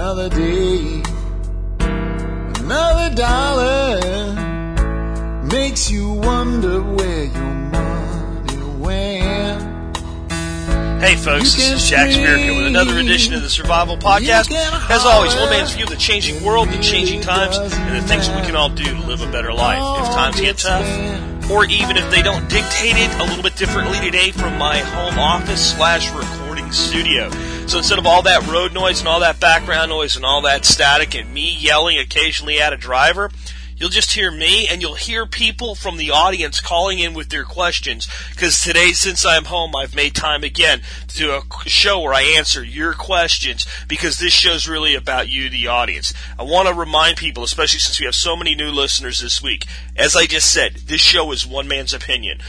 Another day, another dollar makes you wonder where your money went. Hey folks, this is Jack Spirko with another edition of the Survival Podcast. As always, one man's view of the changing world, the changing times, and the things that we can all do to live a better life. If times get tough, or even if they don't dictate it a little bit differently today from my home office slash recording studio. So instead of all that road noise and all that background noise and all that static and me yelling occasionally at a driver, You'll just hear me and you'll hear people from the audience calling in with their questions. Because today, since I'm home, I've made time again to do a show where I answer your questions because this show's really about you, the audience. I want to remind people, especially since we have so many new listeners this week, as I just said, this show is one man's opinion.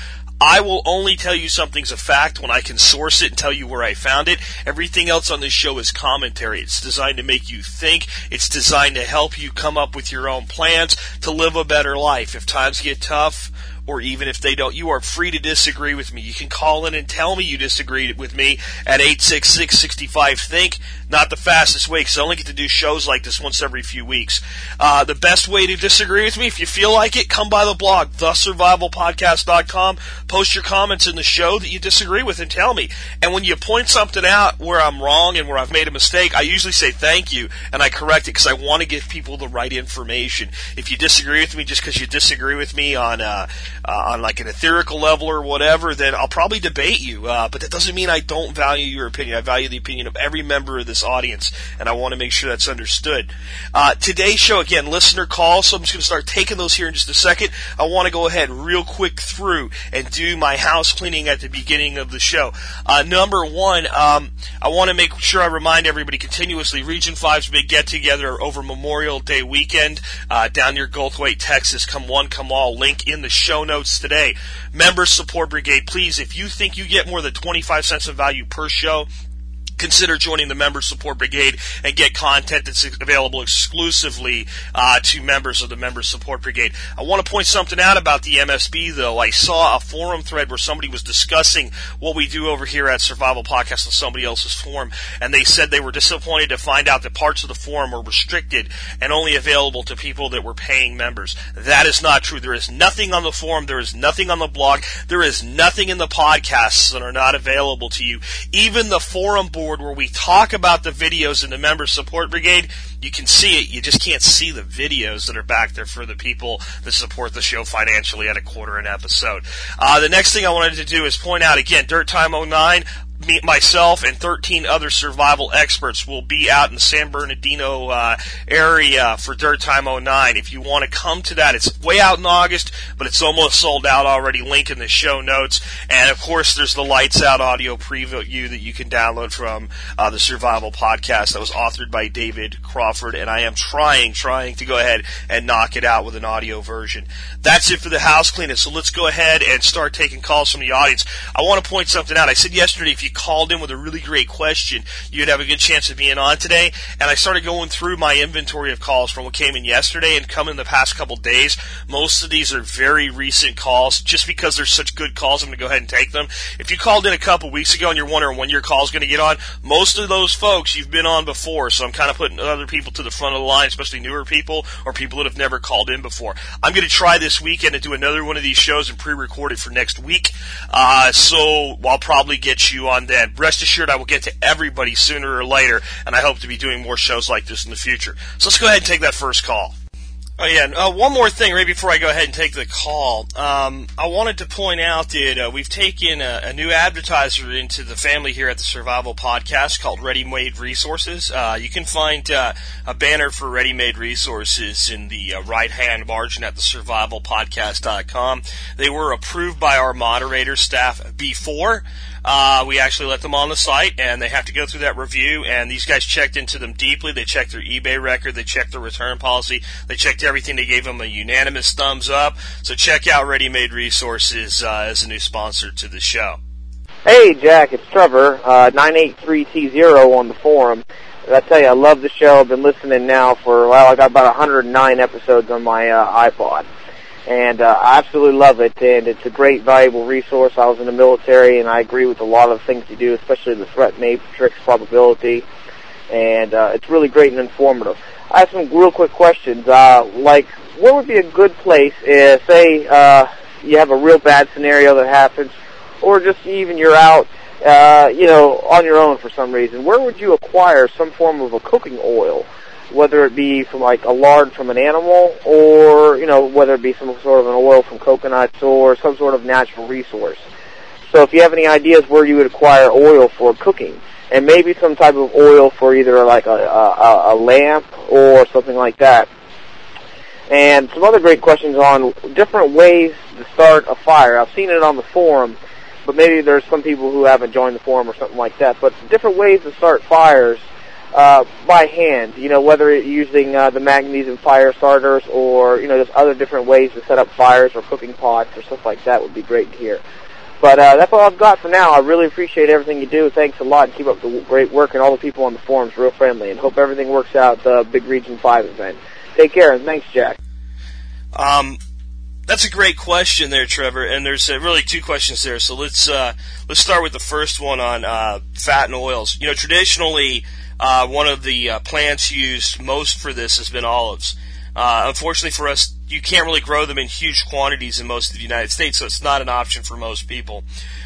I will only tell you something's a fact when I can source it and tell you where I found it. Everything else on this show is commentary. It's designed to make you think. It's designed to help you come up with your own plans to live a better life. If times get tough, or even if they don't, you are free to disagree with me. You can call in and tell me you disagree with me at 866-65-THINK. Not the fastest way, because I only get to do shows like this once every few weeks. Uh, the best way to disagree with me, if you feel like it, come by the blog, thesurvivalpodcast.com. Post your comments in the show that you disagree with and tell me. And when you point something out where I'm wrong and where I've made a mistake, I usually say thank you and I correct it because I want to give people the right information. If you disagree with me just because you disagree with me on, uh, uh, on like an etherical level or whatever, then I'll probably debate you. Uh, but that doesn't mean I don't value your opinion. I value the opinion of every member of this audience, and I want to make sure that's understood. Uh, today's show, again, listener call. so I'm just going to start taking those here in just a second. I want to go ahead real quick through and do my house cleaning at the beginning of the show. Uh, number one, um, I want to make sure I remind everybody continuously, Region 5's big get together over Memorial Day weekend uh, down near Goldthwaite, Texas. Come one, come all. Link in the show notes today. Members Support Brigade, please, if you think you get more than 25 cents of value per show, consider joining the Member Support Brigade and get content that's available exclusively uh, to members of the Member Support Brigade. I want to point something out about the MSB, though. I saw a forum thread where somebody was discussing what we do over here at Survival Podcast on somebody else's forum, and they said they were disappointed to find out that parts of the forum were restricted and only available to people that were paying members. That is not true. There is nothing on the forum, there is nothing on the blog, there is nothing in the podcasts that are not available to you. Even the forum board where we talk about the videos in the member support brigade. You can see it, you just can't see the videos that are back there for the people that support the show financially at a quarter an episode. Uh, the next thing I wanted to do is point out again, Dirt Time 09, me, myself and 13 other survival experts will be out in the San Bernardino uh, area for Dirt Time 09. If you want to come to that, it's way out in August, but it's almost sold out already. Link in the show notes. And of course, there's the Lights Out audio preview that you can download from uh, the Survival Podcast that was authored by David Crawford. And I am trying, trying to go ahead and knock it out with an audio version. That's it for the house cleaning. So let's go ahead and start taking calls from the audience. I want to point something out. I said yesterday, if you called in with a really great question, you'd have a good chance of being on today. And I started going through my inventory of calls from what came in yesterday and come in the past couple days. Most of these are very recent calls. Just because they're such good calls, I'm going to go ahead and take them. If you called in a couple weeks ago and you're wondering when your call is going to get on, most of those folks you've been on before. So I'm kind of putting other people to the front of the line, especially newer people or people that have never called in before. I'm going to try this weekend to do another one of these shows and pre-record it for next week. Uh, so I'll probably get you on then. Rest assured I will get to everybody sooner or later, and I hope to be doing more shows like this in the future. So let's go ahead and take that first call. Oh yeah, uh, one more thing right before I go ahead and take the call. Um, I wanted to point out that uh, we've taken a, a, new advertiser into the family here at the Survival Podcast called Ready Made Resources. Uh, you can find uh, a banner for Ready Made Resources in the uh, right hand margin at the survivalpodcast.com. They were approved by our moderator staff before. Uh, we actually let them on the site, and they have to go through that review. And these guys checked into them deeply. They checked their eBay record. They checked their return policy. They checked everything. They gave them a unanimous thumbs up. So check out Ready Made Resources uh, as a new sponsor to the show. Hey, Jack, it's Trevor, uh, 983T0 on the forum. I tell you, I love the show. I've been listening now for, well, I got about 109 episodes on my uh, iPod and uh, I absolutely love it. And it's a great, valuable resource. I was in the military, and I agree with a lot of things you do, especially the threat matrix probability. and uh, it's really great and informative. I have some real quick questions. Uh, like, what would be a good place if, say, uh, you have a real bad scenario that happens, or just even you're out, uh, you know, on your own for some reason? Where would you acquire some form of a cooking oil? Whether it be from like a lard from an animal, or you know, whether it be some sort of an oil from coconuts or some sort of natural resource. So if you have any ideas where you would acquire oil for cooking, and maybe some type of oil for either like a, a, a lamp or something like that. And some other great questions on different ways to start a fire. I've seen it on the forum, but maybe there's some people who haven't joined the forum or something like that. But different ways to start fires uh, by hand. You know, whether using uh, the magnesium fire starters or you know just other different ways to set up fires or cooking pots or stuff like that would be great to hear. But uh, that's all I've got for now. I really appreciate everything you do. Thanks a lot, and keep up the great work. And all the people on the forums, real friendly, and hope everything works out. The Big Region Five event. Take care, and thanks, Jack. Um, that's a great question there, Trevor. And there's uh, really two questions there. So let's uh, let's start with the first one on uh, fat and oils. You know, traditionally, uh, one of the uh, plants used most for this has been olives. Uh, unfortunately for us, you can't really grow them in huge quantities in most of the United States, so it's not an option for most people.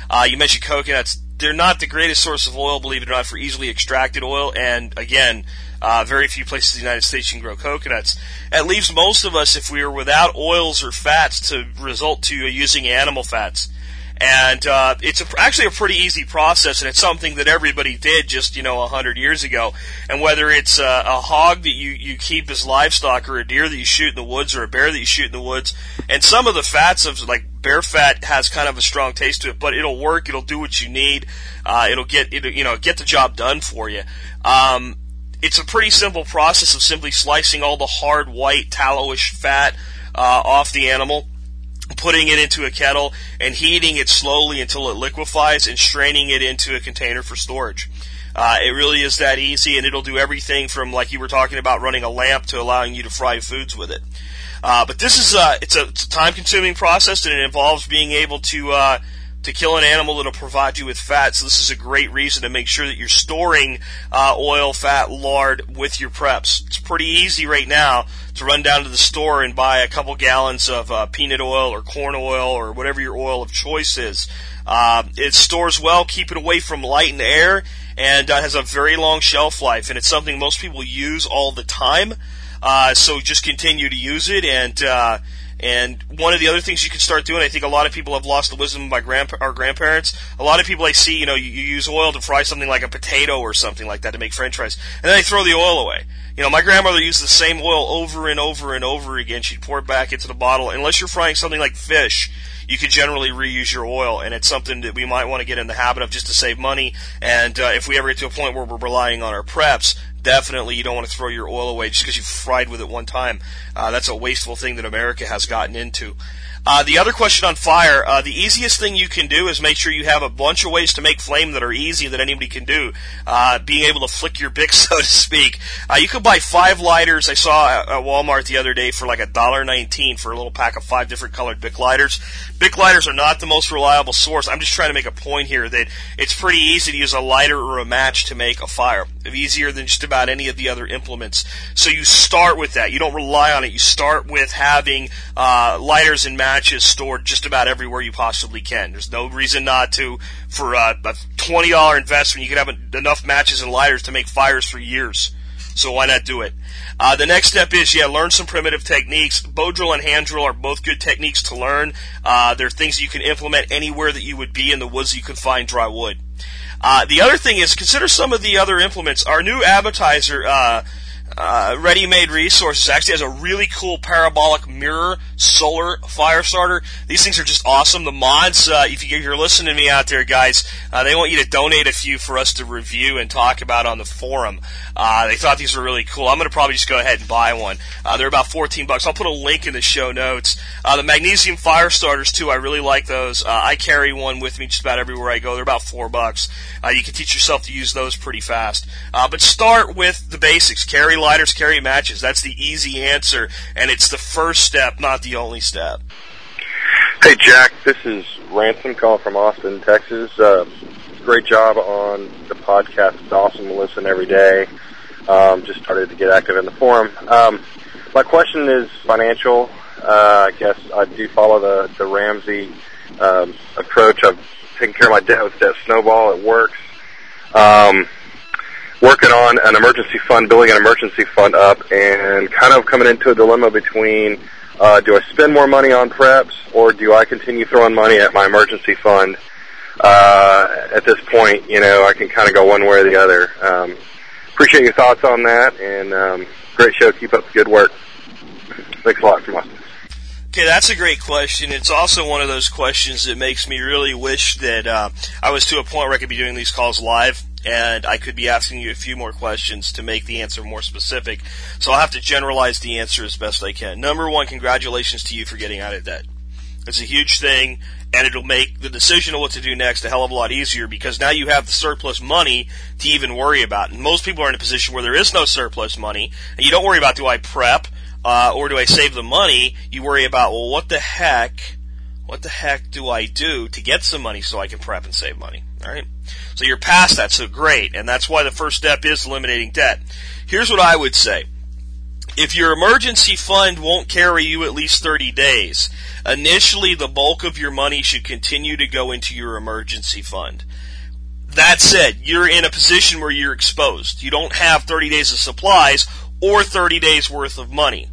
Uh, you mentioned coconuts. They're not the greatest source of oil, believe it or not, for easily extracted oil, and again, uh, very few places in the United States can grow coconuts. It leaves most of us, if we are without oils or fats, to result to using animal fats. And uh, it's a, actually a pretty easy process, and it's something that everybody did just you know a hundred years ago. And whether it's a, a hog that you you keep as livestock, or a deer that you shoot in the woods, or a bear that you shoot in the woods, and some of the fats of like bear fat has kind of a strong taste to it, but it'll work. It'll do what you need. Uh, it'll get it you know get the job done for you. Um, it's a pretty simple process of simply slicing all the hard white tallowish fat uh, off the animal putting it into a kettle and heating it slowly until it liquefies and straining it into a container for storage. Uh, it really is that easy, and it'll do everything from, like you were talking about, running a lamp to allowing you to fry foods with it. Uh, but this is a, it's a, a time-consuming process, and it involves being able to uh, to kill an animal that'll provide you with fat. So this is a great reason to make sure that you're storing uh, oil, fat, lard with your preps. It's pretty easy right now to run down to the store and buy a couple gallons of uh, peanut oil or corn oil or whatever your oil of choice is. Uh, it stores well, keep it away from light and air, and uh, has a very long shelf life. And it's something most people use all the time. Uh, so just continue to use it and uh, and one of the other things you can start doing, I think a lot of people have lost the wisdom of my grandpa- our grandparents. A lot of people I see, you know, you, you use oil to fry something like a potato or something like that to make french fries, and then they throw the oil away. You know, my grandmother used the same oil over and over and over again. She'd pour it back into the bottle. Unless you're frying something like fish, you can generally reuse your oil, and it's something that we might want to get in the habit of just to save money. And uh, if we ever get to a point where we're relying on our preps, definitely you don't want to throw your oil away just because you fried with it one time. Uh, that's a wasteful thing that America has gotten into. Uh, the other question on fire, uh, the easiest thing you can do is make sure you have a bunch of ways to make flame that are easy that anybody can do. Uh, being able to flick your Bic, so to speak. Uh, you could buy five lighters. I saw at Walmart the other day for like a dollar nineteen for a little pack of five different colored Bic lighters. Bic lighters are not the most reliable source. I'm just trying to make a point here that it's pretty easy to use a lighter or a match to make a fire. Easier than just about any of the other implements. So you start with that. You don't rely on it. You start with having uh, lighters and matches stored just about everywhere you possibly can. There's no reason not to. For uh, a twenty dollar investment, you can have enough matches and lighters to make fires for years. So why not do it? Uh, the next step is, yeah, learn some primitive techniques. Bow drill and hand drill are both good techniques to learn. Uh, they're things you can implement anywhere that you would be in the woods. You can find dry wood. Uh, the other thing is consider some of the other implements. Our new advertiser, uh, ready-made resources actually has a really cool parabolic mirror solar fire starter. These things are just awesome. The mods, uh, if you're listening to me out there, guys, uh, they want you to donate a few for us to review and talk about on the forum. Uh, they thought these were really cool. I'm going to probably just go ahead and buy one. Uh, they're about 14 bucks. I'll put a link in the show notes. Uh, the magnesium fire starters too. I really like those. I carry one with me just about everywhere I go. They're about four bucks. you can teach yourself to use those pretty fast. but start with the basics. Carry lighters, carry matches. That's the easy answer, and it's the first step, not the only step. Hey, Jack. This is Ransom calling from Austin, Texas. Uh, great job on the podcast. It's awesome to listen every day. Um, just started to get active in the forum. Um, my question is financial. Uh, I guess I do follow the the Ramsey um, approach. I've taken care of my debt with Debt Snowball. It works. Um, working on an emergency fund, building an emergency fund up, and kind of coming into a dilemma between uh, do I spend more money on preps or do I continue throwing money at my emergency fund? Uh, at this point, you know, I can kind of go one way or the other. Um, appreciate your thoughts on that, and um, great show. Keep up the good work. Thanks a lot from us. Okay, that's a great question. It's also one of those questions that makes me really wish that uh, I was to a point where I could be doing these calls live and I could be asking you a few more questions to make the answer more specific. So I'll have to generalize the answer as best I can. Number one, congratulations to you for getting out of debt. It's a huge thing, and it'll make the decision of what to do next a hell of a lot easier because now you have the surplus money to even worry about. And most people are in a position where there is no surplus money, and you don't worry about do I prep uh, or do I save the money? You worry about well, what the heck, what the heck do I do to get some money so I can prep and save money? All right. So you're past that, so great, and that's why the first step is eliminating debt. Here's what I would say. If your emergency fund won't carry you at least 30 days, initially the bulk of your money should continue to go into your emergency fund. That said, you're in a position where you're exposed. You don't have 30 days of supplies or 30 days worth of money.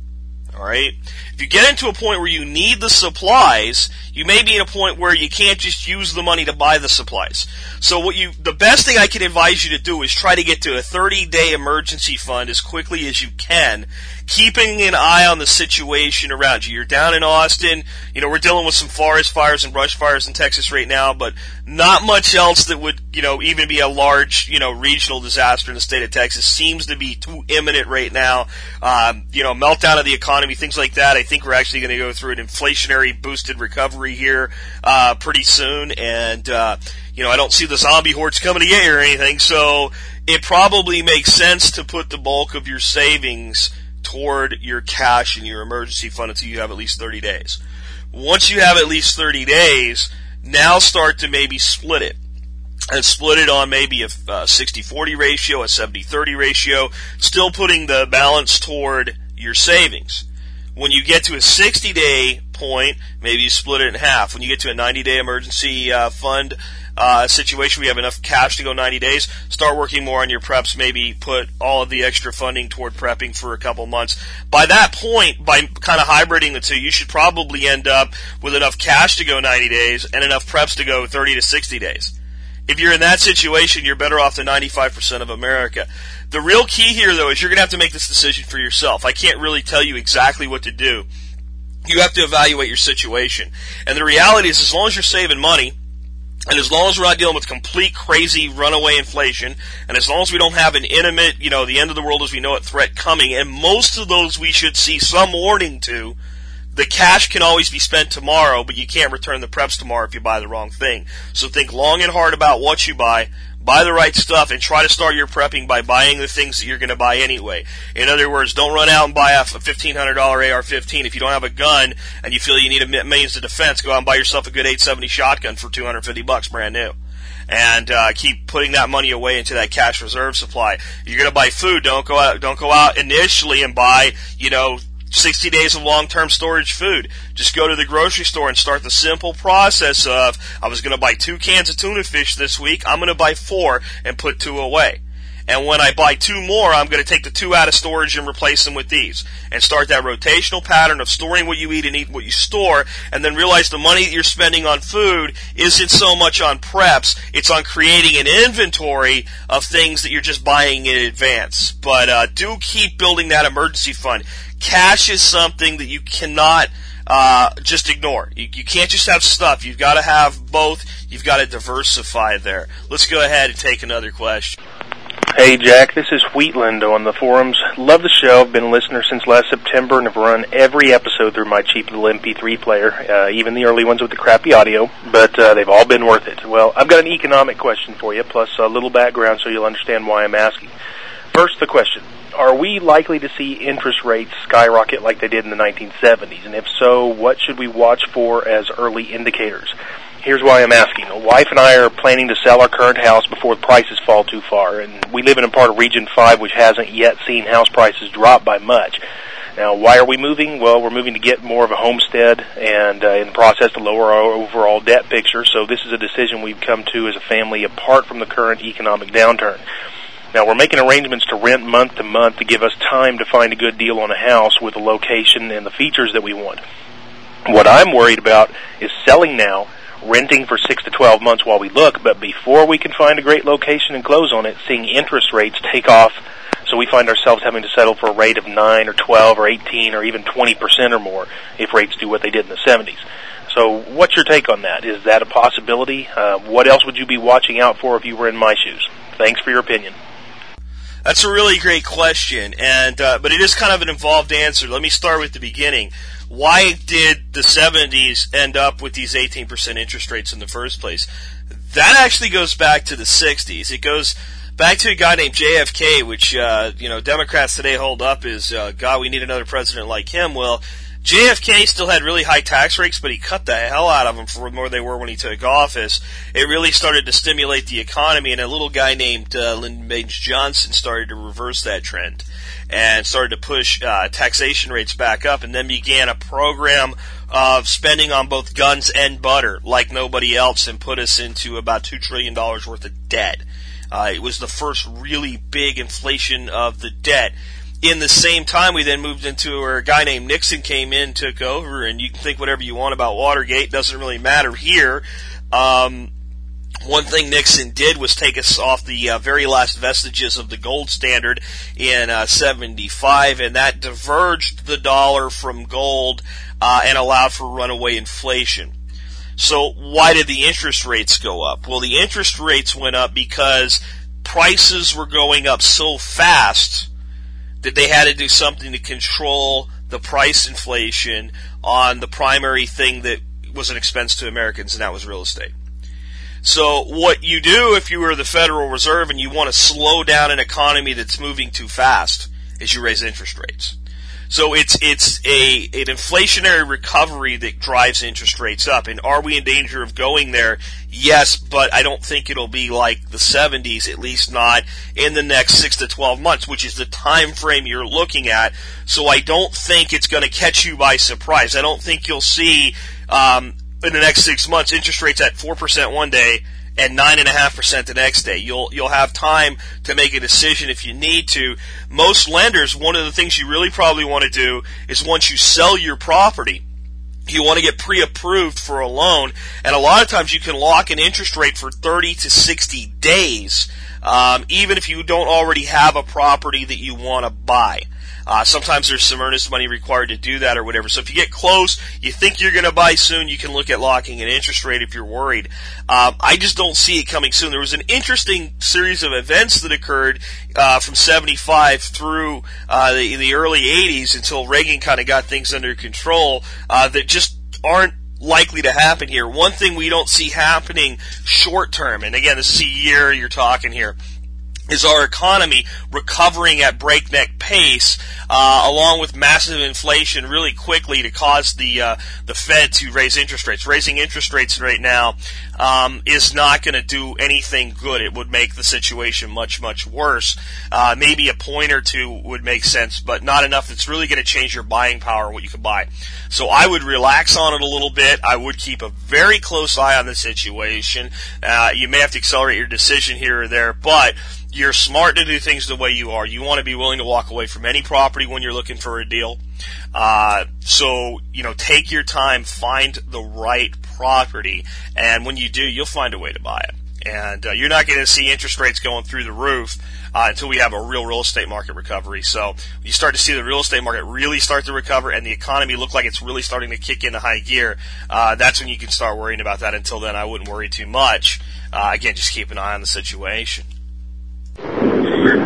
Alright? If you get into a point where you need the supplies, you may be in a point where you can't just use the money to buy the supplies. So what you, the best thing I can advise you to do is try to get to a 30 day emergency fund as quickly as you can, keeping an eye on the situation around you. You're down in Austin, you know, we're dealing with some forest fires and brush fires in Texas right now, but not much else that would, you know, even be a large, you know, regional disaster in the state of Texas seems to be too imminent right now. Um, you know, meltdown of the economy, things like that. I think we're actually going to go through an inflationary boosted recovery here, uh, pretty soon. And, uh, you know, I don't see the zombie hordes coming to get you or anything. So it probably makes sense to put the bulk of your savings toward your cash and your emergency fund until you have at least 30 days. Once you have at least 30 days, now start to maybe split it and split it on maybe a 60-40 ratio, a 70-30 ratio, still putting the balance toward your savings. When you get to a 60 day point, maybe you split it in half. When you get to a 90 day emergency uh, fund uh, situation, we have enough cash to go 90 days. Start working more on your preps. Maybe put all of the extra funding toward prepping for a couple months. By that point, by kind of hybriding the two, you should probably end up with enough cash to go 90 days and enough preps to go 30 to 60 days. If you're in that situation, you're better off than 95% of America. The real key here, though, is you're going to have to make this decision for yourself. I can't really tell you exactly what to do. You have to evaluate your situation. And the reality is, as long as you're saving money, and as long as we're not dealing with complete crazy runaway inflation, and as long as we don't have an intimate, you know, the end of the world as we know it threat coming, and most of those we should see some warning to, the cash can always be spent tomorrow, but you can't return the preps tomorrow if you buy the wrong thing. So think long and hard about what you buy, buy the right stuff, and try to start your prepping by buying the things that you're going to buy anyway. In other words, don't run out and buy a $1,500 AR-15. If you don't have a gun and you feel you need a means of defense, go out and buy yourself a good 870 shotgun for 250 bucks, brand new and uh, keep putting that money away into that cash reserve supply. You're to buy food. Don't go out. Don't go out initially and buy you know 60 days of long-term storage food. Just go to the grocery store and start the simple process of, I was going to buy two cans of tuna fish this week, I'm going to buy four and put two away. And when I buy two more, I'm going to take the two out of storage and replace them with these. And start that rotational pattern of storing what you eat and eating what you store, and then realize the money that you're spending on food isn't so much on preps, it's on creating an inventory of things that you're just buying in advance. But uh, do keep building that emergency fund cash is something that you cannot uh, just ignore. You, you can't just have stuff. You've got to have both. You've got to diversify there. Let's go ahead and take another question. Hey Jack, this is Wheatland on the forums. Love the show. I've been a listener since last September and have run every episode through my cheap little MP3 player, uh, even the early ones with the crappy audio, but uh, they've all been worth it. Well, I've got an economic question for you, plus a little background so you'll understand why I'm asking. First, the question are we likely to see interest rates skyrocket like they did in the 1970s? And if so, what should we watch for as early indicators? Here's why I'm asking. A wife and I are planning to sell our current house before the prices fall too far, and we live in a part of Region 5 which hasn't yet seen house prices drop by much. Now, why are we moving? Well, we're moving to get more of a homestead and uh, in the process to lower our overall debt picture. So this is a decision we've come to as a family apart from the current economic downturn. Now we're making arrangements to rent month to month to give us time to find a good deal on a house with the location and the features that we want. What I'm worried about is selling now renting for six to 12 months while we look, but before we can find a great location and close on it, seeing interest rates take off. So we find ourselves having to settle for a rate of 9 or 12 or 18 or even 20% or more if rates do what they did in the 70s. So what's your take on that? Is that a possibility? Uh, what else would you be watching out for if you were in my shoes? Thanks for your opinion. That's a really great question, and uh, but it is kind of an involved answer. Let me start with the beginning why did the 70s end up with these 18% interest rates in the first place? That actually goes back to the 60s. It goes back to a guy named JFK, which, uh, you know, Democrats today hold up as, uh, God, we need another president like him. Well, JFK still had really high tax rates, but he cut the hell out of them from where they were when he took office. It really started to stimulate the economy, and a little guy named uh, Lyndon Baines Johnson started to reverse that trend and started to push uh, taxation rates back up, and then began a program of spending on both guns and butter like nobody else, and put us into about two trillion dollars worth of debt. Uh, it was the first really big inflation of the debt in the same time, we then moved into where a guy named Nixon came in, took over, and you can think whatever you want about Watergate. Doesn't really matter here. Um, one thing Nixon did was take us off the uh, very last vestiges of the gold standard in uh, 75, and that diverged the dollar from gold uh, and allowed for runaway inflation. So why did the interest rates go up? Well, the interest rates went up because prices were going up so fast that they had to do something to control the price inflation on the primary thing that was an expense to Americans, and that was real estate. So what you do if you were the Federal Reserve and you want to slow down an economy that's moving too fast is you raise interest rates. So it's it's a an inflationary recovery that drives interest rates up. And are we in danger of going there? Yes, but I don't think it'll be like the 70s, at least not in the next 6 to 12 months, which is the time frame you're looking at. So I don't think it's going to catch you by surprise. I don't think you'll see um, in the next 6 months interest rates at 4% one day and nine and a half percent the next day. You'll you'll have time to make a decision if you need to. Most lenders, one of the things you really probably want to do is once you sell your property, you want to get pre-approved for a loan, and a lot of times you can lock an interest rate for 30 to 60 days, um, even if you don't already have a property that you want to buy. Uh, sometimes there's some earnest money required to do that or whatever. So if you get close, you think you're going to buy soon, you can look at locking an interest rate if you're worried. Um, I just don't see it coming soon. There was an interesting series of events that occurred uh, from 75 through uh, the, the early 80s until Reagan kind of got things under control uh, that just aren't likely to happen here. One thing we don't see happening short term, and again, this is a year you're talking here, is our economy recovering at breakneck pace, uh, along with massive inflation, really quickly to cause the uh, the Fed to raise interest rates. Raising interest rates right now um, is not going to do anything good. It would make the situation much much worse. Uh, maybe a point or two would make sense, but not enough. That's really going to change your buying power, what you can buy. So I would relax on it a little bit. I would keep a very close eye on the situation. Uh, you may have to accelerate your decision here or there, but you're smart to do things the way you are. You want to be willing to walk away from any property when you're looking for a deal. Uh, so, you know, take your time, find the right property, and when you do, you'll find a way to buy it. And uh, you're not going to see interest rates going through the roof uh, until we have a real real estate market recovery. So you start to see the real estate market really start to recover and the economy look like it's really starting to kick into high gear, uh, that's when you can start worrying about that. Until then, I wouldn't worry too much. Uh, again, just keep an eye on the situation.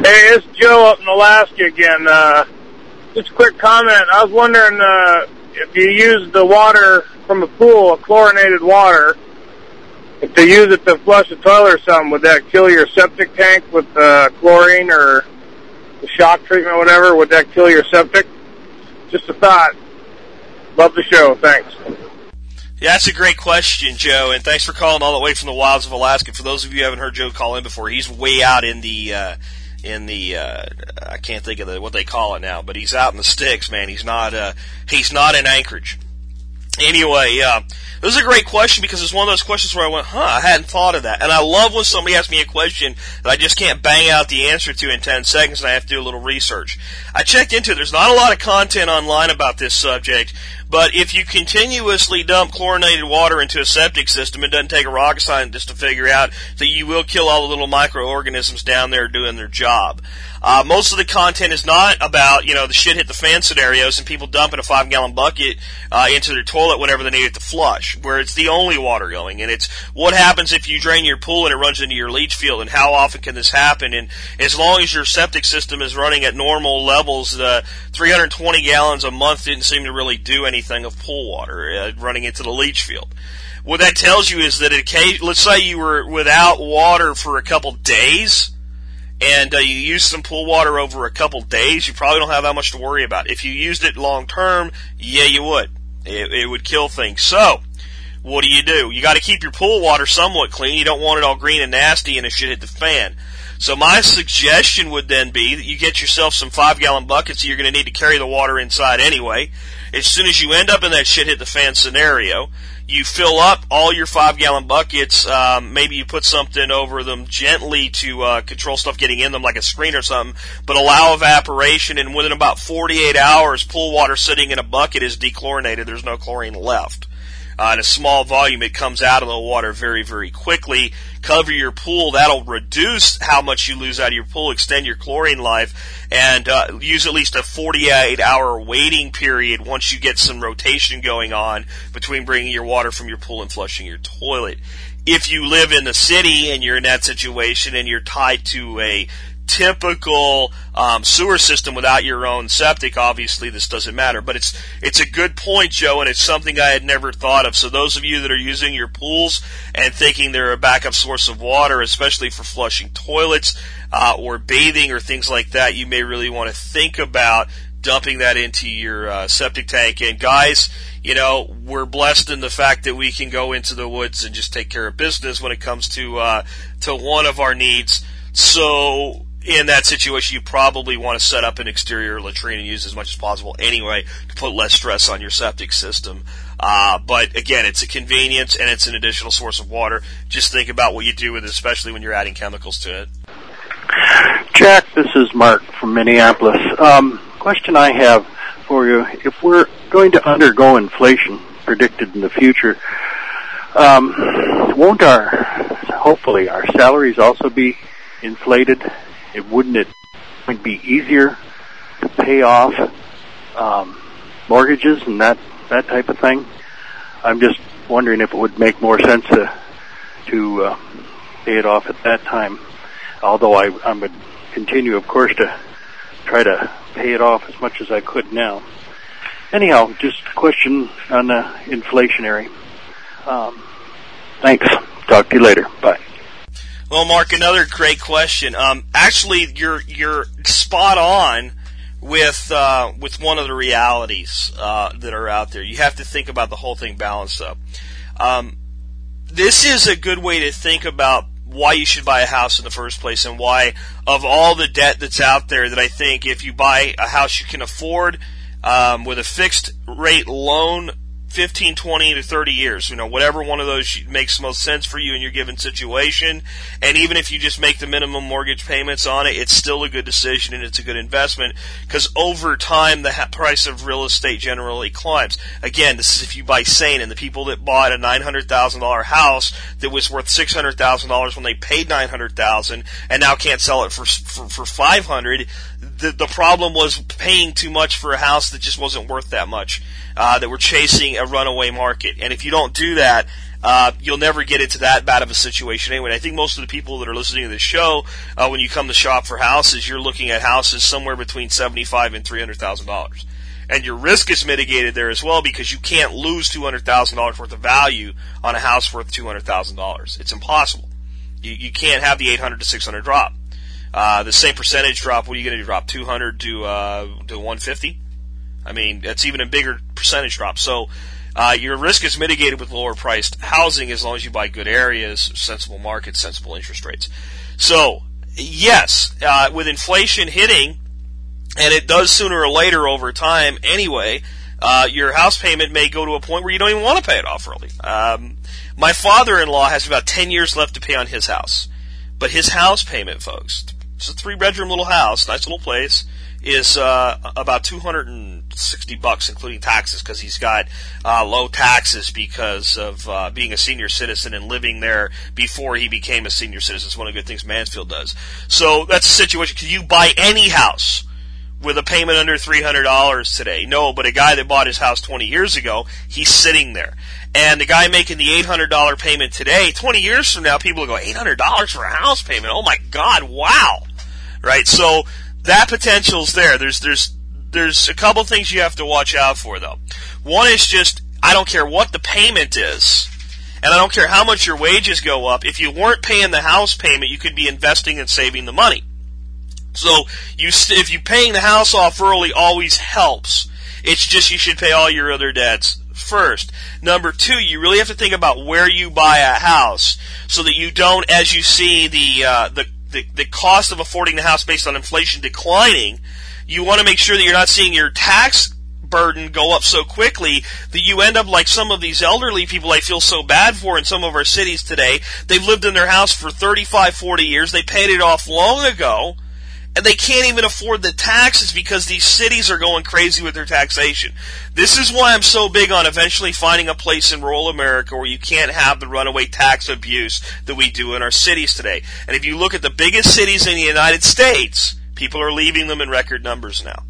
Hey, it's Joe up in Alaska again. Uh, just a quick comment. I was wondering uh, if you use the water from a pool, a chlorinated water, if you use it to flush a toilet or something, would that kill your septic tank with uh, chlorine or the shock treatment or whatever? Would that kill your septic? Just a thought. Love the show. Thanks. Yeah, that's a great question, Joe, and thanks for calling all the way from the wilds of Alaska. For those of you who haven't heard Joe call in before, he's way out in the uh, in the uh, I can't think of the, what they call it now, but he's out in the sticks, man. He's not uh, he's not in Anchorage. Anyway, uh, this is a great question because it's one of those questions where I went, huh, I hadn't thought of that. And I love when somebody asks me a question that I just can't bang out the answer to in 10 seconds and I have to do a little research. I checked into it. There's not a lot of content online about this subject, but if you continuously dump chlorinated water into a septic system, it doesn't take a rocket scientist to figure out that you will kill all the little microorganisms down there doing their job. Uh, most of the content is not about, you know, the shit hit the fan scenarios and people dumping a five gallon bucket uh, into their toilet whenever they need it to flush, where it's the only water going. And it's what happens if you drain your pool and it runs into your leach field and how often can this happen? And as long as your septic system is running at normal levels, uh, 320 gallons a month didn't seem to really do anything of pool water uh, running into the leach field what that tells you is that it, let's say you were without water for a couple days, and uh, you use some pool water over a couple days, you probably don't have that much to worry about. If you used it long term, yeah, you would. It, it would kill things. So, what do you do? You got to keep your pool water somewhat clean. You don't want it all green and nasty and it should hit the fan. So my suggestion would then be that you get yourself some five gallon buckets. You're going to need to carry the water inside anyway. As soon as you end up in that shit hit the fan scenario, you fill up all your five gallon buckets. Um, maybe you put something over them gently to uh, control stuff getting in them, like a screen or something, but allow evaporation. And within about 48 hours, pool water sitting in a bucket is dechlorinated. There's no chlorine left. Uh, in a small volume, it comes out of the water very, very quickly. Cover your pool. That'll reduce how much you lose out of your pool, extend your chlorine life, and uh, use at least a 48 hour waiting period once you get some rotation going on between bringing your water from your pool and flushing your toilet if you live in the city and you're in that situation and you're tied to a typical um, sewer system without your own septic, obviously this doesn't matter. But it's it's a good point, Joe, and it's something I had never thought of. So those of you that are using your pools and thinking they're a backup source of water, especially for flushing toilets uh, or bathing or things like that, you may really want to think about dumping that into your uh, septic tank. And guys, you know, we're blessed in the fact that we can go into the woods and just take care of business when it comes to uh, to one of our needs. So in that situation, you probably want to set up an exterior latrine and use as much as possible anyway to put less stress on your septic system. Uh, but again, it's a convenience and it's an additional source of water. Just think about what you do with it, especially when you're adding chemicals to it. Jack, this is Mark from Minneapolis. Um, question I have for you: If we're going to undergo inflation predicted in the future, um, won't our hopefully our salaries also be inflated it wouldn't it would be easier to pay off um, mortgages and that that type of thing. I'm just wondering if it would make more sense to to uh, pay it off at that time. Although I, I would continue, of course, to try to pay it off as much as I could now. Anyhow, just a question on the inflationary. Um, thanks. Talk to you later. Bye. Well, Mark, another great question. Um, actually, you're you're spot on with uh, with one of the realities uh, that are out there. You have to think about the whole thing balanced up. Um, this is a good way to think about why you should buy a house in the first place and why of all the debt that's out there that I think if you buy a house you can afford um, with a fixed rate loan 15, 20 to 30 years, you know, whatever one of those makes most sense for you in your given situation. And even if you just make the minimum mortgage payments on it, it's still a good decision and it's a good investment because over time the price of real estate generally climbs. Again, this is if you buy sane and the people that bought a $900,000 house that was worth $600,000 when they paid 900,000 and now can't sell it for, for, for 500, the, the problem was paying too much for a house that just wasn't worth that much. Uh, that were chasing a runaway market, and if you don't do that, uh, you'll never get into that bad of a situation anyway. I think most of the people that are listening to this show, uh, when you come to shop for houses, you're looking at houses somewhere between seventy-five and three hundred thousand dollars, and your risk is mitigated there as well because you can't lose two hundred thousand dollars worth of value on a house worth two hundred thousand dollars. It's impossible. You you can't have the eight hundred to six hundred drop. Uh, the same percentage drop, what are you going to drop? 200 to, uh, to 150? I mean, that's even a bigger percentage drop. So, Uh, your risk is mitigated with lower priced housing as long as you buy good areas, sensible markets, sensible interest rates. So, yes, uh, with inflation hitting, and it does sooner or later over time anyway, uh, your house payment may go to a point where you don't even want to pay it off early. Um, my father-in-law has about 10 years left to pay on his house. But his house payment, folks, it's a three-bedroom little house, nice little place, is uh, about 260 bucks, including taxes, because he's got uh, low taxes because of uh, being a senior citizen and living there before he became a senior citizen. It's one of the good things Mansfield does. So that's a situation. Can you buy any house? with a payment under $300 today. No, but a guy that bought his house 20 years ago, he's sitting there. And the guy making the $800 payment today, 20 years from now, people will go, $800 for a house payment? Oh my God, wow! Right? So, that potential's there. There's, there's, there's a couple things you have to watch out for though. One is just, I don't care what the payment is, and I don't care how much your wages go up, if you weren't paying the house payment, you could be investing and saving the money. So you, if you paying the house off early always helps. It's just you should pay all your other debts first. Number two, you really have to think about where you buy a house so that you don't, as you see the, uh, the, the, the cost of affording the house based on inflation declining, you want to make sure that you're not seeing your tax burden go up so quickly that you end up like some of these elderly people I feel so bad for in some of our cities today. They've lived in their house for 35, 40 years. They paid it off long ago and they can't even afford the taxes because these cities are going crazy with their taxation. This is why I'm so big on eventually finding a place in rural America where you can't have the runaway tax abuse that we do in our cities today. And if you look at the biggest cities in the United States, people are leaving them in record numbers now.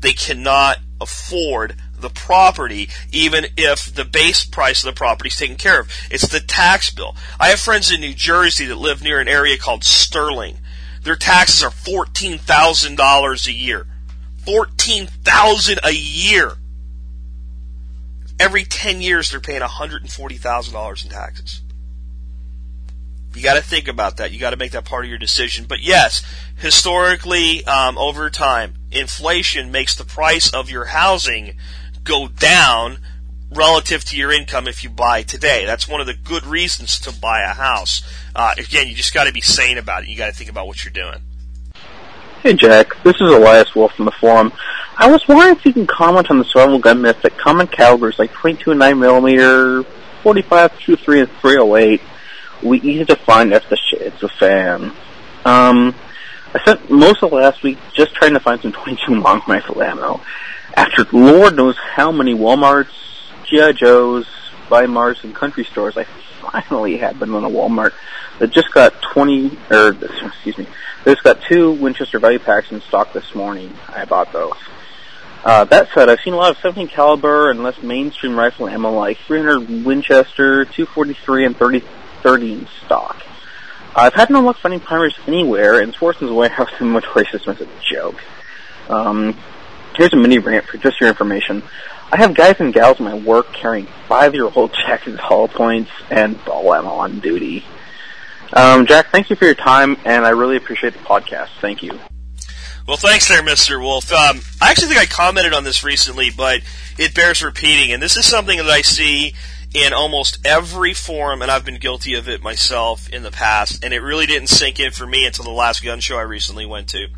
They cannot afford the property, even if the base price of the property is taken care of. It's the tax bill. I have friends in New Jersey that live near an area called Sterling their taxes are $14,000 a year. 14,000 a year. Every 10 years they're paying $140,000 in taxes. You got to think about that. You got to make that part of your decision. But yes, historically, um, over time, inflation makes the price of your housing go down relative to your income if you buy today. That's one of the good reasons to buy a house. Uh, again, you just got to be sane about it. You got to think about what you're doing. Hey Jack, this is Elias Wolf from the forum. I was wondering if you can comment on the survival gun myth that common calibers like 22 and 9 millimeter, 45, 23, and 308 will be easy to find if the shit's a fan. Um, I spent most of last week just trying to find some 22 long rifle ammo. After Lord knows how many Walmarts, G.I. Joe's, Bi-Marts, and country stores, I finally had been in a Walmart that just got 20, or, excuse me, they just got two Winchester value packs in stock this morning. I bought those. Uh, that said, I've seen a lot of 17 caliber and less mainstream rifle ammo like 300 Winchester, 243, and 30, 30 in stock. I've had no luck finding primers anywhere, and Swarson's warehouse inventory system is a joke. Um, here's a mini rant for just your information. I have guys and gals in my work carrying five-year-old Jackson's Hollow Points and oh, I'm on duty. Um, Jack, thank you for your time, and I really appreciate the podcast. Thank you. Well, thanks there, Mr. Wolf. Um, I actually think I commented on this recently, but it bears repeating, and this is something that I see in almost every forum, and I've been guilty of it myself in the past, and it really didn't sink in for me until the last gun show I recently went to.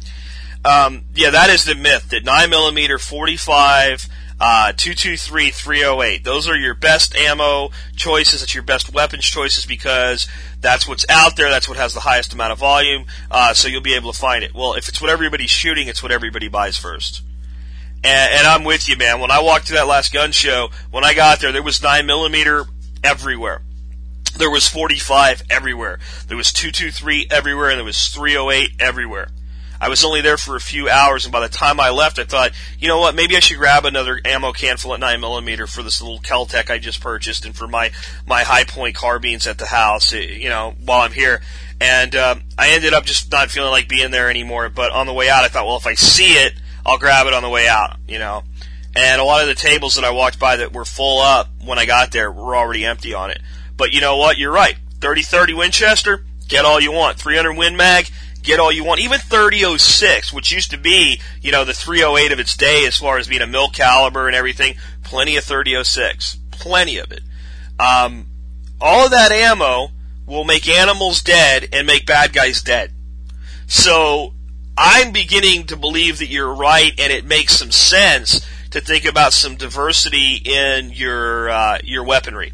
Um, yeah, that is the myth that 9mm 45 uh, 223 308. Those are your best ammo choices. It's your best weapons choices because that's what's out there. That's what has the highest amount of volume. Uh, so you'll be able to find it. Well, if it's what everybody's shooting, it's what everybody buys first. And, and I'm with you, man. When I walked to that last gun show, when I got there, there was 9 millimeter everywhere. There was 45 everywhere. There was 223 everywhere, and there was 308 everywhere. I was only there for a few hours, and by the time I left, I thought, you know what, maybe I should grab another ammo can full at 9mm for this little Kel-Tec I just purchased and for my, my Hi-Point carbines at the house, eh, you know, while I'm here. And um, I ended up just not feeling like being there anymore, but on the way out, I thought, well, if I see it, I'll grab it on the way out, you know. And a lot of the tables that I walked by that were full up when I got there were already empty on it. But you know what? You're right. 30-30 Winchester, get all you want. 300 Win Mag, get all you want. Even 3006, which used to be, you know, the 308 of its day as far as being a mil caliber and everything, plenty of 3006. plenty of it. Um, all of that ammo will make animals dead and make bad guys dead. So I'm beginning to believe that you're right, and it makes some sense to think about some diversity in your uh, your weaponry.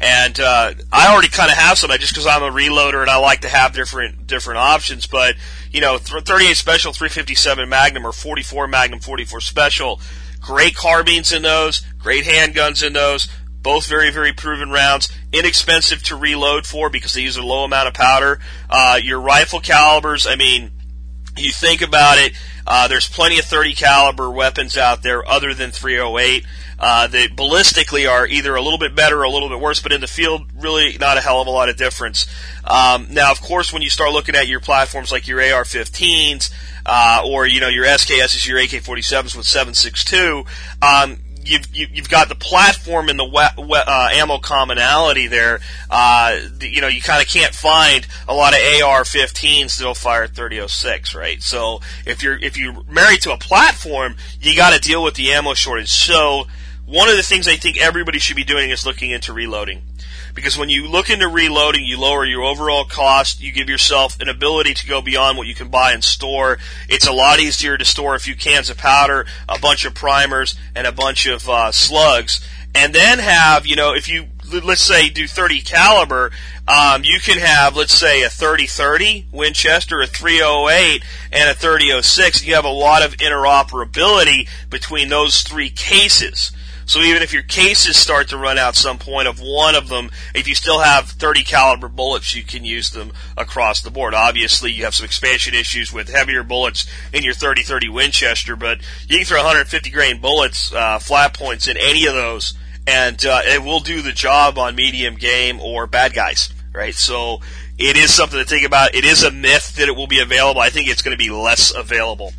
And uh, I already kind of have some, just because I'm a reloader and I like to have different different options. But you know, 38 Special, 357 Magnum, or 44 Magnum, 44 Special, great carbines in those, great handguns in those. Both very, very proven rounds, inexpensive to reload for because they use a low amount of powder. Uh, your rifle calibers, I mean, you think about it, uh, there's plenty of 30 caliber weapons out there other than 308. Uh, they ballistically are either a little bit better or a little bit worse, but in the field, really not a hell of a lot of difference. Um, now, of course, when you start looking at your platforms like your AR-15s uh, or you know your SKSs, your AK-47s with 7.62, um, you've you've got the platform and the we- we- uh, ammo commonality there. Uh, you know, you kind of can't find a lot of AR-15s that'll fire 3006, right? So if you're if you're married to a platform, you got to deal with the ammo shortage. So one of the things I think everybody should be doing is looking into reloading. Because when you look into reloading, you lower your overall cost, you give yourself an ability to go beyond what you can buy and store. It's a lot easier to store a few cans of powder, a bunch of primers, and a bunch of uh, slugs. And then have, you know, if you, let's say, do 30 caliber, um, you can have, let's say, a 30-30 Winchester, a 308, and a 30-06. You have a lot of interoperability between those three cases. So even if your cases start to run out some point of one of them, if you still have 30 caliber bullets, you can use them across the board. Obviously, you have some expansion issues with heavier bullets in your 30-30 Winchester, but you can throw 150 grain bullets, uh, flat points in any of those, and uh, it will do the job on medium game or bad guys, right? So it is something to think about. It is a myth that it will be available. I think it's going to be less available.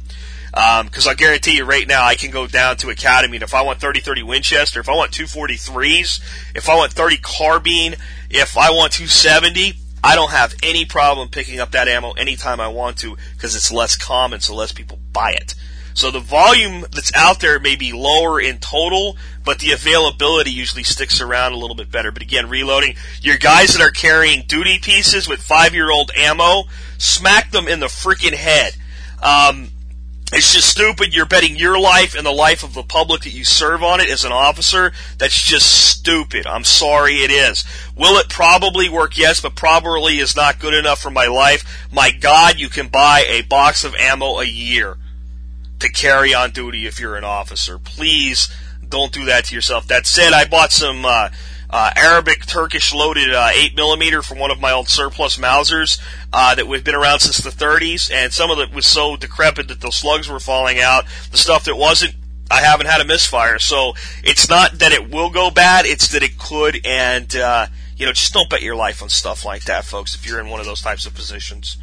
Because um, I guarantee you right now, I can go down to Academy, and if I want 30-30 Winchester, if I want 243s, if I want 30 carbine, if I want 270, I don't have any problem picking up that ammo anytime I want to because it's less common, so less people buy it. So the volume that's out there may be lower in total, but the availability usually sticks around a little bit better. But again, reloading, your guys that are carrying duty pieces with five year old ammo, smack them in the freaking head. Um, it's just stupid. You're betting your life and the life of the public that you serve on it as an officer. That's just stupid. I'm sorry it is. Will it probably work? Yes, but probably is not good enough for my life. My God, you can buy a box of ammo a year to carry on duty if you're an officer. Please don't do that to yourself. That said, I bought some, uh, uh, Arabic Turkish loaded uh, 8 millimeter from one of my old surplus Mausers uh, that we've been around since the 30s, and some of it was so decrepit that the slugs were falling out. The stuff that wasn't, I haven't had a misfire. So it's not that it will go bad; it's that it could. And uh, you know, just don't bet your life on stuff like that, folks. If you're in one of those types of positions.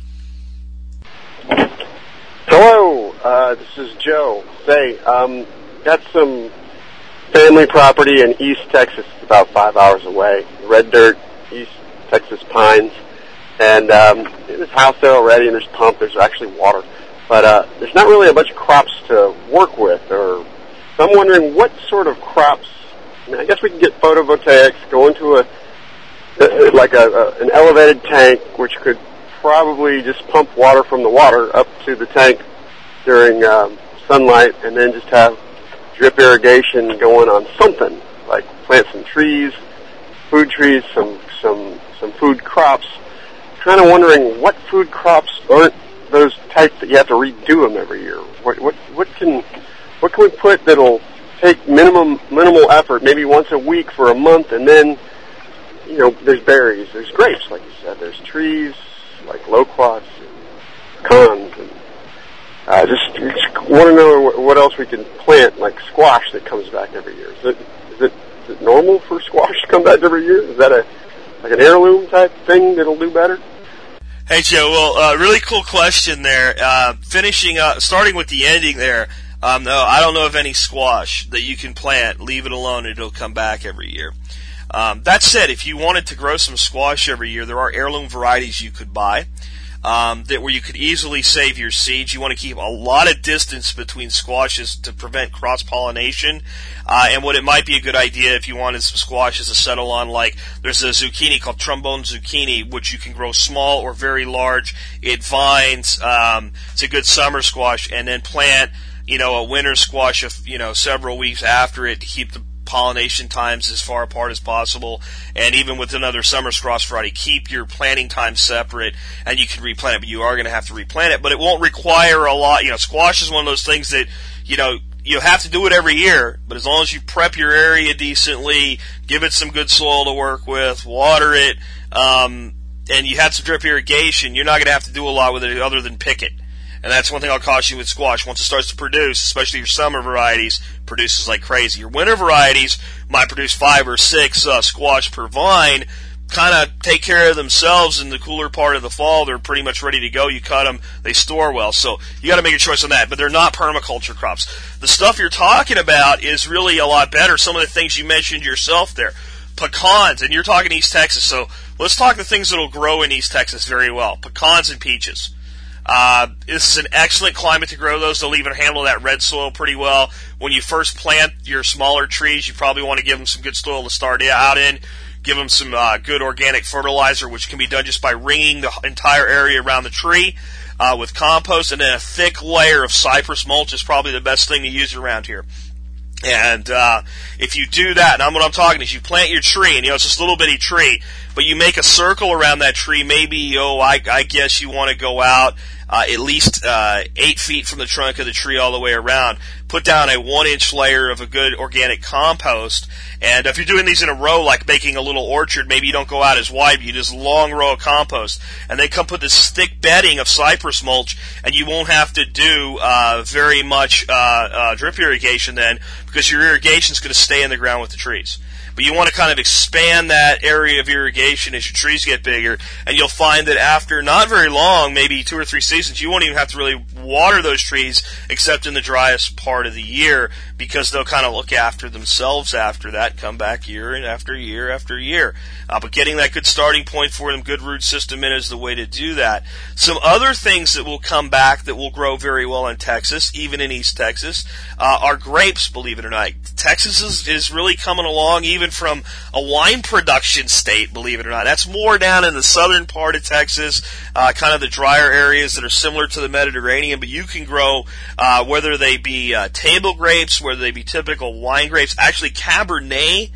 Hello, uh, this is Joe. Say, um, got some family property in East Texas, about five hours away. Red dirt, East Texas pines, and um, there's house there already, and there's pump. There's actually water, but uh, there's not really a bunch of crops to work with. Or so I'm wondering what sort of crops. I, mean, I guess we can get photovoltaics, go into a like a, a an elevated tank, which could probably just pump water from the water up to the tank during um, sunlight, and then just have drip irrigation going on something like plant some trees, food trees, some some some food crops. Kind of wondering what food crops aren't those types that you have to redo them every year. What what what can what can we put that'll take minimum minimal effort, maybe once a week for a month, and then you know there's berries, there's grapes, like you said, there's trees like loquats, pecans, and uh, just, just want to know what else we can plant, like squash that comes back every year. Is it, is it, is it normal for squash to come back every year? Is that a like an heirloom type thing that'll do better? Hey Joe, well, uh, really cool question there. Uh, finishing up, starting with the ending there. Um, no, I don't know of any squash that you can plant, leave it alone, and it'll come back every year. Um, that said, if you wanted to grow some squash every year, there are heirloom varieties you could buy. Um, that where you could easily save your seeds. You want to keep a lot of distance between squashes to prevent cross pollination. Uh, and what it might be a good idea if you wanted some squashes to settle on, like there's a zucchini called trombone zucchini, which you can grow small or very large. It vines. Um, it's a good summer squash, and then plant you know, a winter squash, of, you know, several weeks after it to keep the pollination times as far apart as possible. And even with another summer squash variety, keep your planting time separate and you can replant it, but you are going to have to replant it, but it won't require a lot. You know, squash is one of those things that, you know, you have to do it every year, but as long as you prep your area decently, give it some good soil to work with, water it, um, and you have some drip irrigation, you're not going to have to do a lot with it other than pick it. And that's one thing I'll caution you with squash. Once it starts to produce, especially your summer varieties, produces like crazy. Your winter varieties might produce five or six uh, squash per vine. Kind of take care of themselves in the cooler part of the fall. They're pretty much ready to go. You cut them, they store well. So you got to make a choice on that. But they're not permaculture crops. The stuff you're talking about is really a lot better. Some of the things you mentioned yourself there, pecans, and you're talking East Texas. So let's talk the things that'll grow in East Texas very well. Pecans and peaches. Uh, this is an excellent climate to grow those. They'll even handle that red soil pretty well. When you first plant your smaller trees, you probably want to give them some good soil to start out in. Give them some uh, good organic fertilizer, which can be done just by ringing the entire area around the tree uh, with compost, and then a thick layer of cypress mulch is probably the best thing to use around here. And uh, if you do that, and I'm what I'm talking is you plant your tree, and you know it's this little bitty tree, but you make a circle around that tree. Maybe oh, I, I guess you want to go out uh, at least uh, eight feet from the trunk of the tree all the way around. Put down a one inch layer of a good organic compost. And if you're doing these in a row, like making a little orchard, maybe you don't go out as wide, you just long row of compost. And then come put this thick bedding of cypress mulch, and you won't have to do uh, very much uh, uh, drip irrigation then, because your irrigation is going to stay in the ground with the trees but you want to kind of expand that area of irrigation as your trees get bigger, and you'll find that after not very long, maybe two or three seasons, you won't even have to really water those trees except in the driest part of the year because they'll kind of look after themselves after that, come back year and after year after year. Uh, but getting that good starting point for them, good root system in is the way to do that. Some other things that will come back that will grow very well in Texas, even in East Texas, uh, are grapes, believe it or not. Texas is, is really coming along even from a wine production state, believe it or not. That's more down in the southern part of Texas, uh, kind of the drier areas that are similar to the Mediterranean, but you can grow, uh, whether they be uh, table grapes, whether they be typical wine grapes, actually Cabernet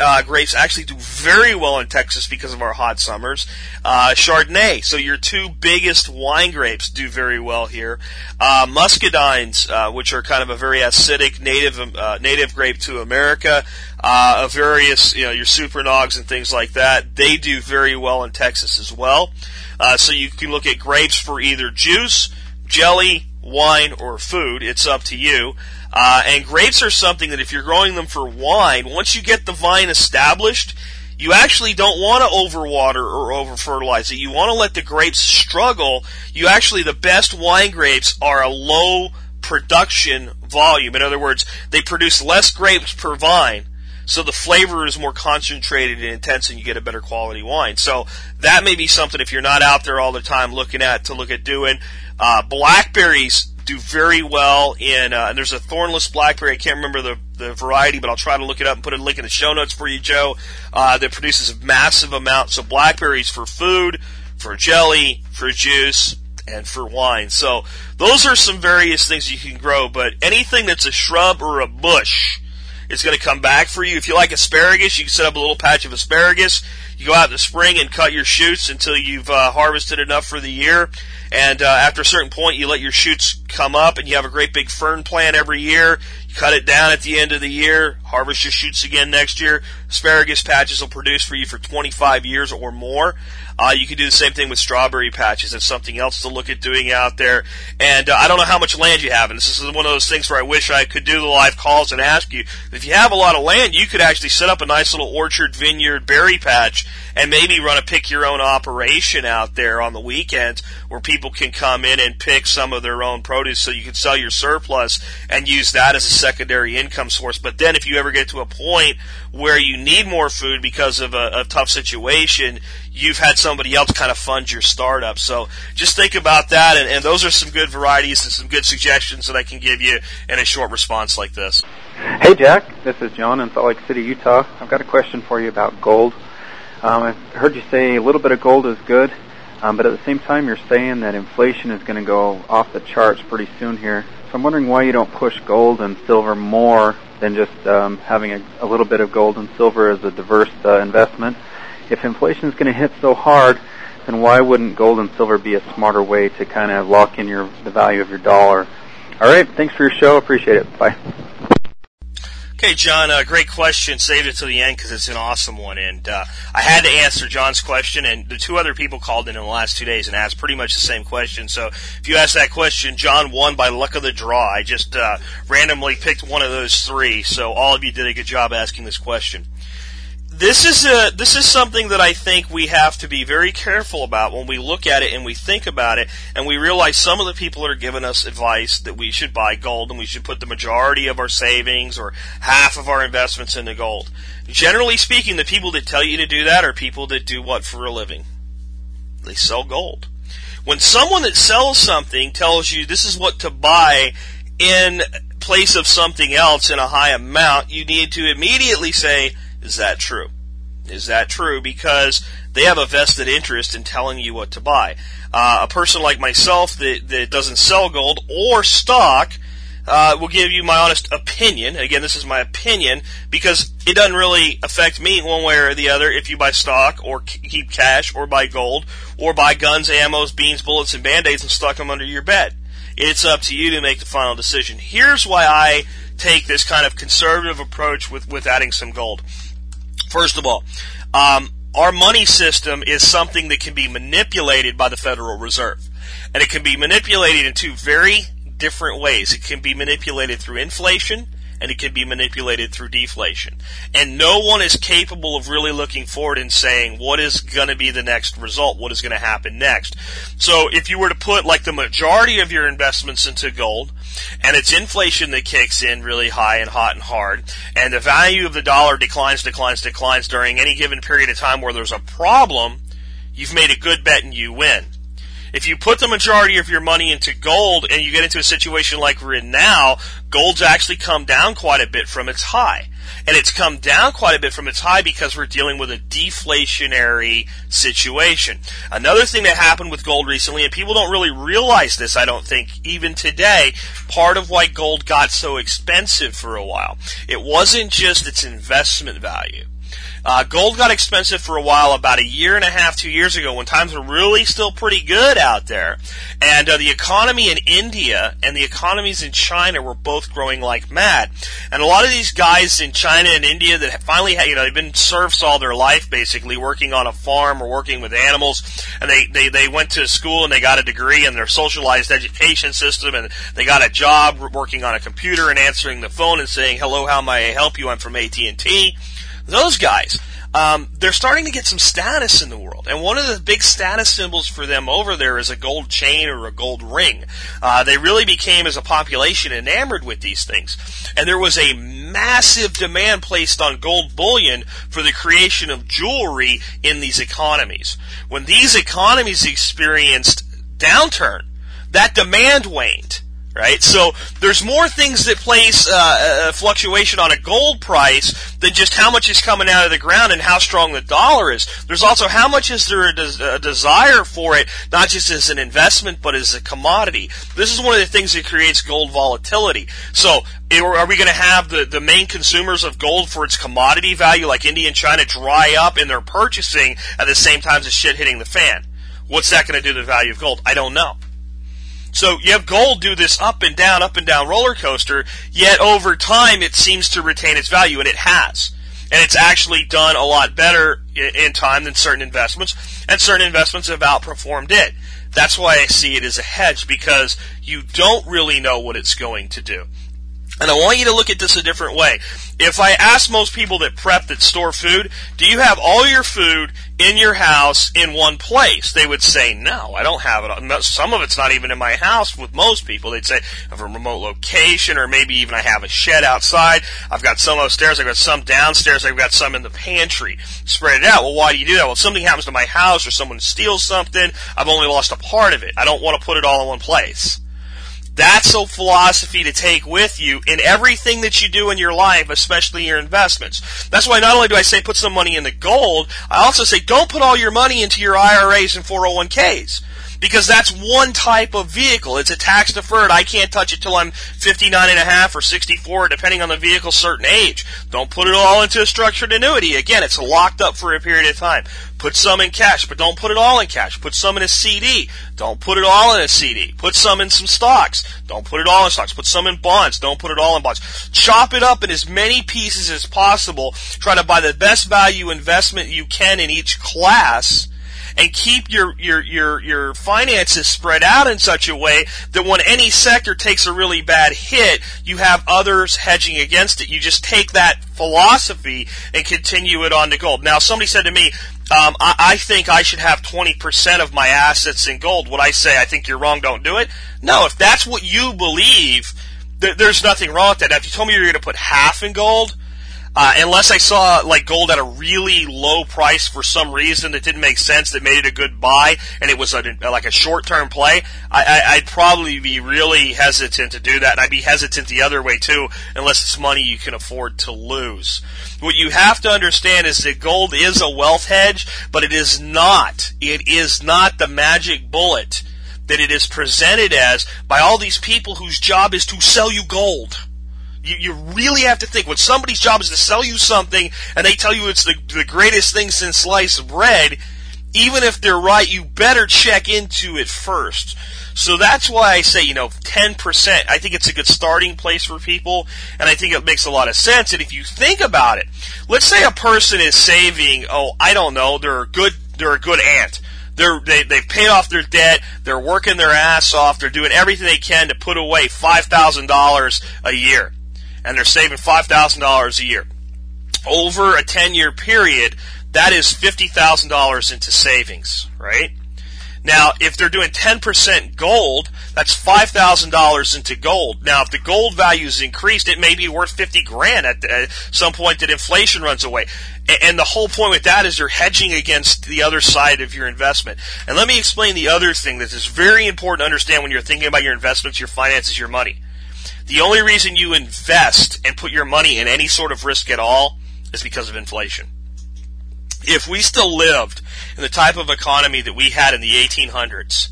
uh, grapes actually do very well in Texas because of our hot summers. Uh, Chardonnay, so your two biggest wine grapes do very well here. Uh, muscadines, uh, which are kind of a very acidic native uh, native grape to America, uh, of various you know your scuppernongs and things like that, they do very well in Texas as well. So you can look at grapes for either juice, jelly, wine, or food. It's up to you. Uh, and grapes are something that if you're growing them for wine, once you get the vine established, you actually don't want to overwater or over fertilize it. You want to let the grapes struggle. You actually, the best wine grapes are a low production volume. In other words, they produce less grapes per vine. So the flavor is more concentrated and intense and you get a better quality wine. So that may be something if you're not out there all the time looking at to look at doing. Uh, blackberries do very well in, uh, and there's a thornless blackberry. I can't remember the, the variety, but I'll try to look it up and put a link in the show notes for you, Joe, uh, that produces a massive amount. So blackberries for food, for jelly, for juice, and for wine. So those are some various things you can grow, but anything that's a shrub or a bush, is going to come back for you. If you like asparagus, you can set up a little patch of asparagus. You go out in the spring and cut your shoots until you've uh, harvested enough for the year. And uh, after a certain point, you let your shoots come up, and you have a great big fern plant every year. You cut it down at the end of the year, harvest your shoots again next year. Asparagus patches will produce for you for 25 years or more. Uh, you can do the same thing with strawberry patches. That's something else to look at doing out there. And uh, I don't know how much land you have, and this is one of those things where I wish I could do the live calls and ask you. If you have a lot of land, you could actually set up a nice little orchard, vineyard, berry patch and maybe run a pick your own operation out there on the weekends where people can come in and pick some of their own produce so you can sell your surplus and use that as a secondary income source. But then if you ever get to a point where you need more food because of a, a tough situation, you've had somebody else kind of fund your startup. So just think about that, and, and those are some good varieties and some good suggestions that I can give you in a short response like this. Hey, Jack. This is John in Salt Lake City, Utah. I've got a question for you about gold. Um, I heard you say a little bit of gold is good, um, but at the same time, you're saying that inflation is going to go off the charts pretty soon here. So I'm wondering why you don't push gold and silver more than just um, having a, a little bit of gold and silver as a diverse uh, investment. If inflation is going to hit so hard, then why wouldn't gold and silver be a smarter way to kind of lock in your the value of your dollar? All right, thanks for your show. Appreciate it. Bye. Okay, John, uh, great question. Saved it to the end because it's an awesome one. And uh, I had to answer John's question, and the two other people called in in the last two days and asked pretty much the same question. So if you ask that question, John won by luck of the draw. I just uh, randomly picked one of those three. So all of you did a good job asking this question this is a this is something that I think we have to be very careful about when we look at it and we think about it and we realize some of the people that are giving us advice that we should buy gold and we should put the majority of our savings or half of our investments into gold. Generally speaking, the people that tell you to do that are people that do what for a living? They sell gold. When someone that sells something tells you this is what to buy in place of something else in a high amount, you need to immediately say, is that true? Is that true? Because they have a vested interest in telling you what to buy. Uh, a person like myself that, that doesn't sell gold or stock uh, will give you my honest opinion. Again, this is my opinion because it doesn't really affect me one way or the other if you buy stock or keep cash or buy gold or buy guns, ammos, beans, bullets, and band-aids and stuck them under your bed. It's up to you to make the final decision. Here's why I take this kind of conservative approach with, with adding some gold. First of all, um, our money system is something that can be manipulated by the Federal Reserve. And it can be manipulated in two very different ways. It can be manipulated through inflation and it can be manipulated through deflation. And no one is capable of really looking forward and saying what is going to be the next result, what is going to happen next. So if you were to put like the majority of your investments into gold, and it's inflation that kicks in really high and hot and hard, and the value of the dollar declines, declines, declines during any given period of time where there's a problem, you've made a good bet and you win. If you put the majority of your money into gold and you get into a situation like we're in now, gold's actually come down quite a bit from its high. And it's come down quite a bit from its high because we're dealing with a deflationary situation. Another thing that happened with gold recently, and people don't really realize this, I don't think, even today, part of why gold got so expensive for a while. It wasn't just its investment value. Uh, gold got expensive for a while, about a year and a half, two years ago, when times were really still pretty good out there. And uh, the economy in India and the economies in China were both growing like mad. And a lot of these guys in China and India that finally had, you know, they've been serfs all their life, basically, working on a farm or working with animals. And they, they, they went to school and they got a degree in their socialized education system and they got a job working on a computer and answering the phone and saying, hello, how may I help you? I'm from AT&T those guys, um, they're starting to get some status in the world. And one of the big status symbols for them over there is a gold chain or a gold ring. Uh, they really became, as a population, enamored with these things. And there was a massive demand placed on gold bullion for the creation of jewelry in these economies. When these economies experienced downturn, that demand waned right? So there's more things that place uh, a fluctuation on a gold price than just how much is coming out of the ground and how strong the dollar is. There's also how much is there a, des- a desire for it, not just as an investment, but as a commodity. This is one of the things that creates gold volatility. So are we going to have the, the main consumers of gold for its commodity value, like India and China, dry up in their purchasing at the same time as shit hitting the fan? What's that going to do to the value of gold? I don't know. So you have gold do this up and down, up and down roller coaster, yet over time it seems to retain its value, and it has. And it's actually done a lot better in time than certain investments, and certain investments have outperformed it. That's why I see it as a hedge, because you don't really know what it's going to do. And I want you to look at this a different way. If I ask most people that prep that store food, do you have all your food in your house in one place? They would say, no, I don't have it. Some of it's not even in my house with most people. They'd say, I have a remote location or maybe even I have a shed outside. I've got some upstairs. I've got some downstairs. I've got some in the pantry. Spread it out. Well, why do you do that? Well, if something happens to my house or someone steals something, I've only lost a part of it. I don't want to put it all in one place. That's a philosophy to take with you in everything that you do in your life, especially your investments. That's why not only do I say put some money in the gold, I also say don't put all your money into your IRAs and 401ks because that's one type of vehicle. It's a tax deferred. I can't touch it till I'm 59 and a half or 64, depending on the vehicle's certain age. Don't put it all into a structured annuity. Again, it's locked up for a period of time. Put some in cash, but don't put it all in cash. Put some in a CD. Don't put it all in a CD. Put some in some stocks. Don't put it all in stocks. Put some in bonds. Don't put it all in bonds. Chop it up in as many pieces as possible. Try to buy the best value investment you can in each class and keep your, your, your, your finances spread out in such a way that when any sector takes a really bad hit, you have others hedging against it. You just take that philosophy and continue it on to gold. Now, somebody said to me, um, I, I think I should have 20% of my assets in gold. Would I say I think you're wrong, don't do it? No, if that's what you believe, th- there's nothing wrong with that. Now, if you told me you were going to put half in gold, uh, unless I saw like gold at a really low price for some reason that didn't make sense, that made it a good buy, and it was a, like a short-term play, I, would probably be really hesitant to do that, and I'd be hesitant the other way too, unless it's money you can afford to lose. What you have to understand is that gold is a wealth hedge, but it is not. It is not the magic bullet that it is presented as by all these people whose job is to sell you gold. You, you really have to think when somebody's job is to sell you something and they tell you it's the, the greatest thing since sliced bread, even if they're right, you better check into it first. So that's why I say, you know, 10%, I think it's a good starting place for people, and I think it makes a lot of sense. And if you think about it, let's say a person is saving, oh, I don't know, they're a good, they're a good ant. They're, they, they've paid off their debt, they're working their ass off, they're doing everything they can to put away $5,000 a year and they're saving $5,000 a year. Over a 10 year period, that is $50,000 into savings, right? Now, if they're doing 10% gold, that's $5,000 into gold. Now, if the gold value is increased, it may be worth 50 grand at, at some point that inflation runs away. And the whole point with that is you're hedging against the other side of your investment. And let me explain the other thing that is very important to understand when you're thinking about your investments, your finances, your money. The only reason you invest and put your money in any sort of risk at all is because of inflation. If we still lived in the type of economy that we had in the 1800s,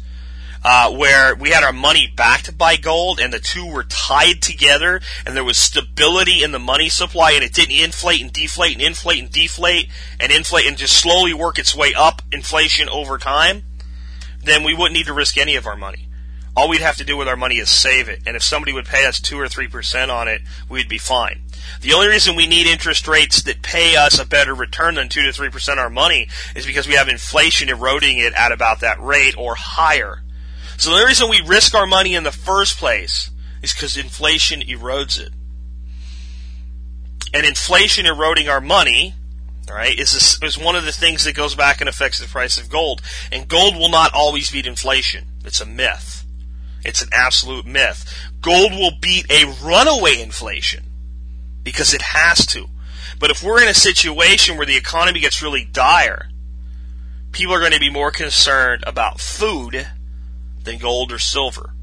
uh, where we had our money backed by gold and the two were tied together and there was stability in the money supply and it didn't inflate and deflate and inflate and deflate and inflate and just slowly work its way up inflation over time, then we wouldn't need to risk any of our money. All we'd have to do with our money is save it. And if somebody would pay us 2 or 3% on it, we'd be fine. The only reason we need interest rates that pay us a better return than 2 to 3% of our money is because we have inflation eroding it at about that rate or higher. So the only reason we risk our money in the first place is because inflation erodes it. And inflation eroding our money, right, is, is one of the things that goes back and affects the price of gold. And gold will not always beat inflation. It's a myth. It's an absolute myth. Gold will beat a runaway inflation because it has to. But if we're in a situation where the economy gets really dire, people are going to be more concerned about food than gold or silver.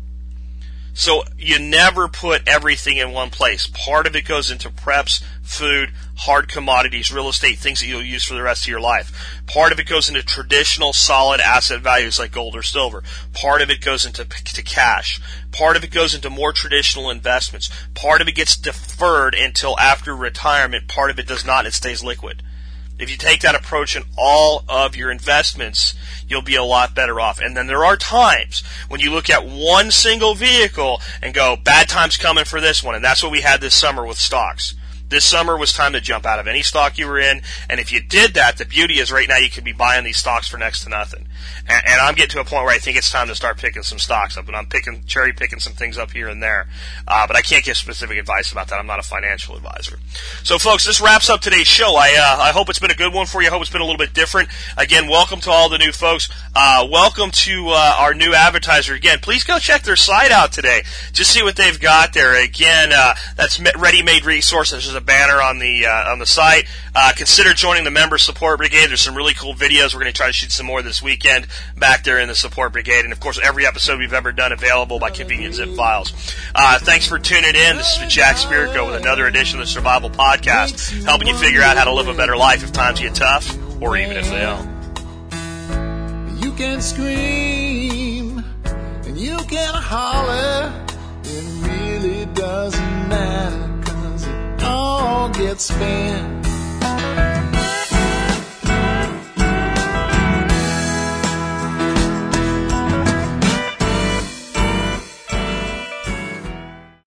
So you never put everything in one place. Part of it goes into preps, food, hard commodities, real estate, things that you'll use for the rest of your life. Part of it goes into traditional solid asset values like gold or silver. Part of it goes into to cash. Part of it goes into more traditional investments. Part of it gets deferred until after retirement. Part of it does not. It stays liquid. If you take that approach in all of your investments, you'll be a lot better off. And then there are times when you look at one single vehicle and go, bad times coming for this one. And that's what we had this summer with stocks. This summer was time to jump out of any stock you were in, and if you did that, the beauty is right now you could be buying these stocks for next to nothing. And, and I'm getting to a point where I think it's time to start picking some stocks up, and I'm picking cherry picking some things up here and there. Uh, but I can't give specific advice about that. I'm not a financial advisor. So, folks, this wraps up today's show. I uh, I hope it's been a good one for you. I hope it's been a little bit different. Again, welcome to all the new folks. Uh, welcome to uh, our new advertiser. Again, please go check their site out today. Just see what they've got there. Again, uh, that's ready-made resources. There's a banner on the uh, on the site. Uh, consider joining the member support brigade. There's some really cool videos. We're going to try to shoot some more this weekend back there in the support brigade, and of course, every episode we've ever done available by convenient zip files. Uh, thanks for tuning in. This is Jack Spirko with another edition of the Survival Podcast, helping you figure out how to live a better life if times get tough, or even if they don't. You can scream and you can holler. It really doesn't matter, all gets spent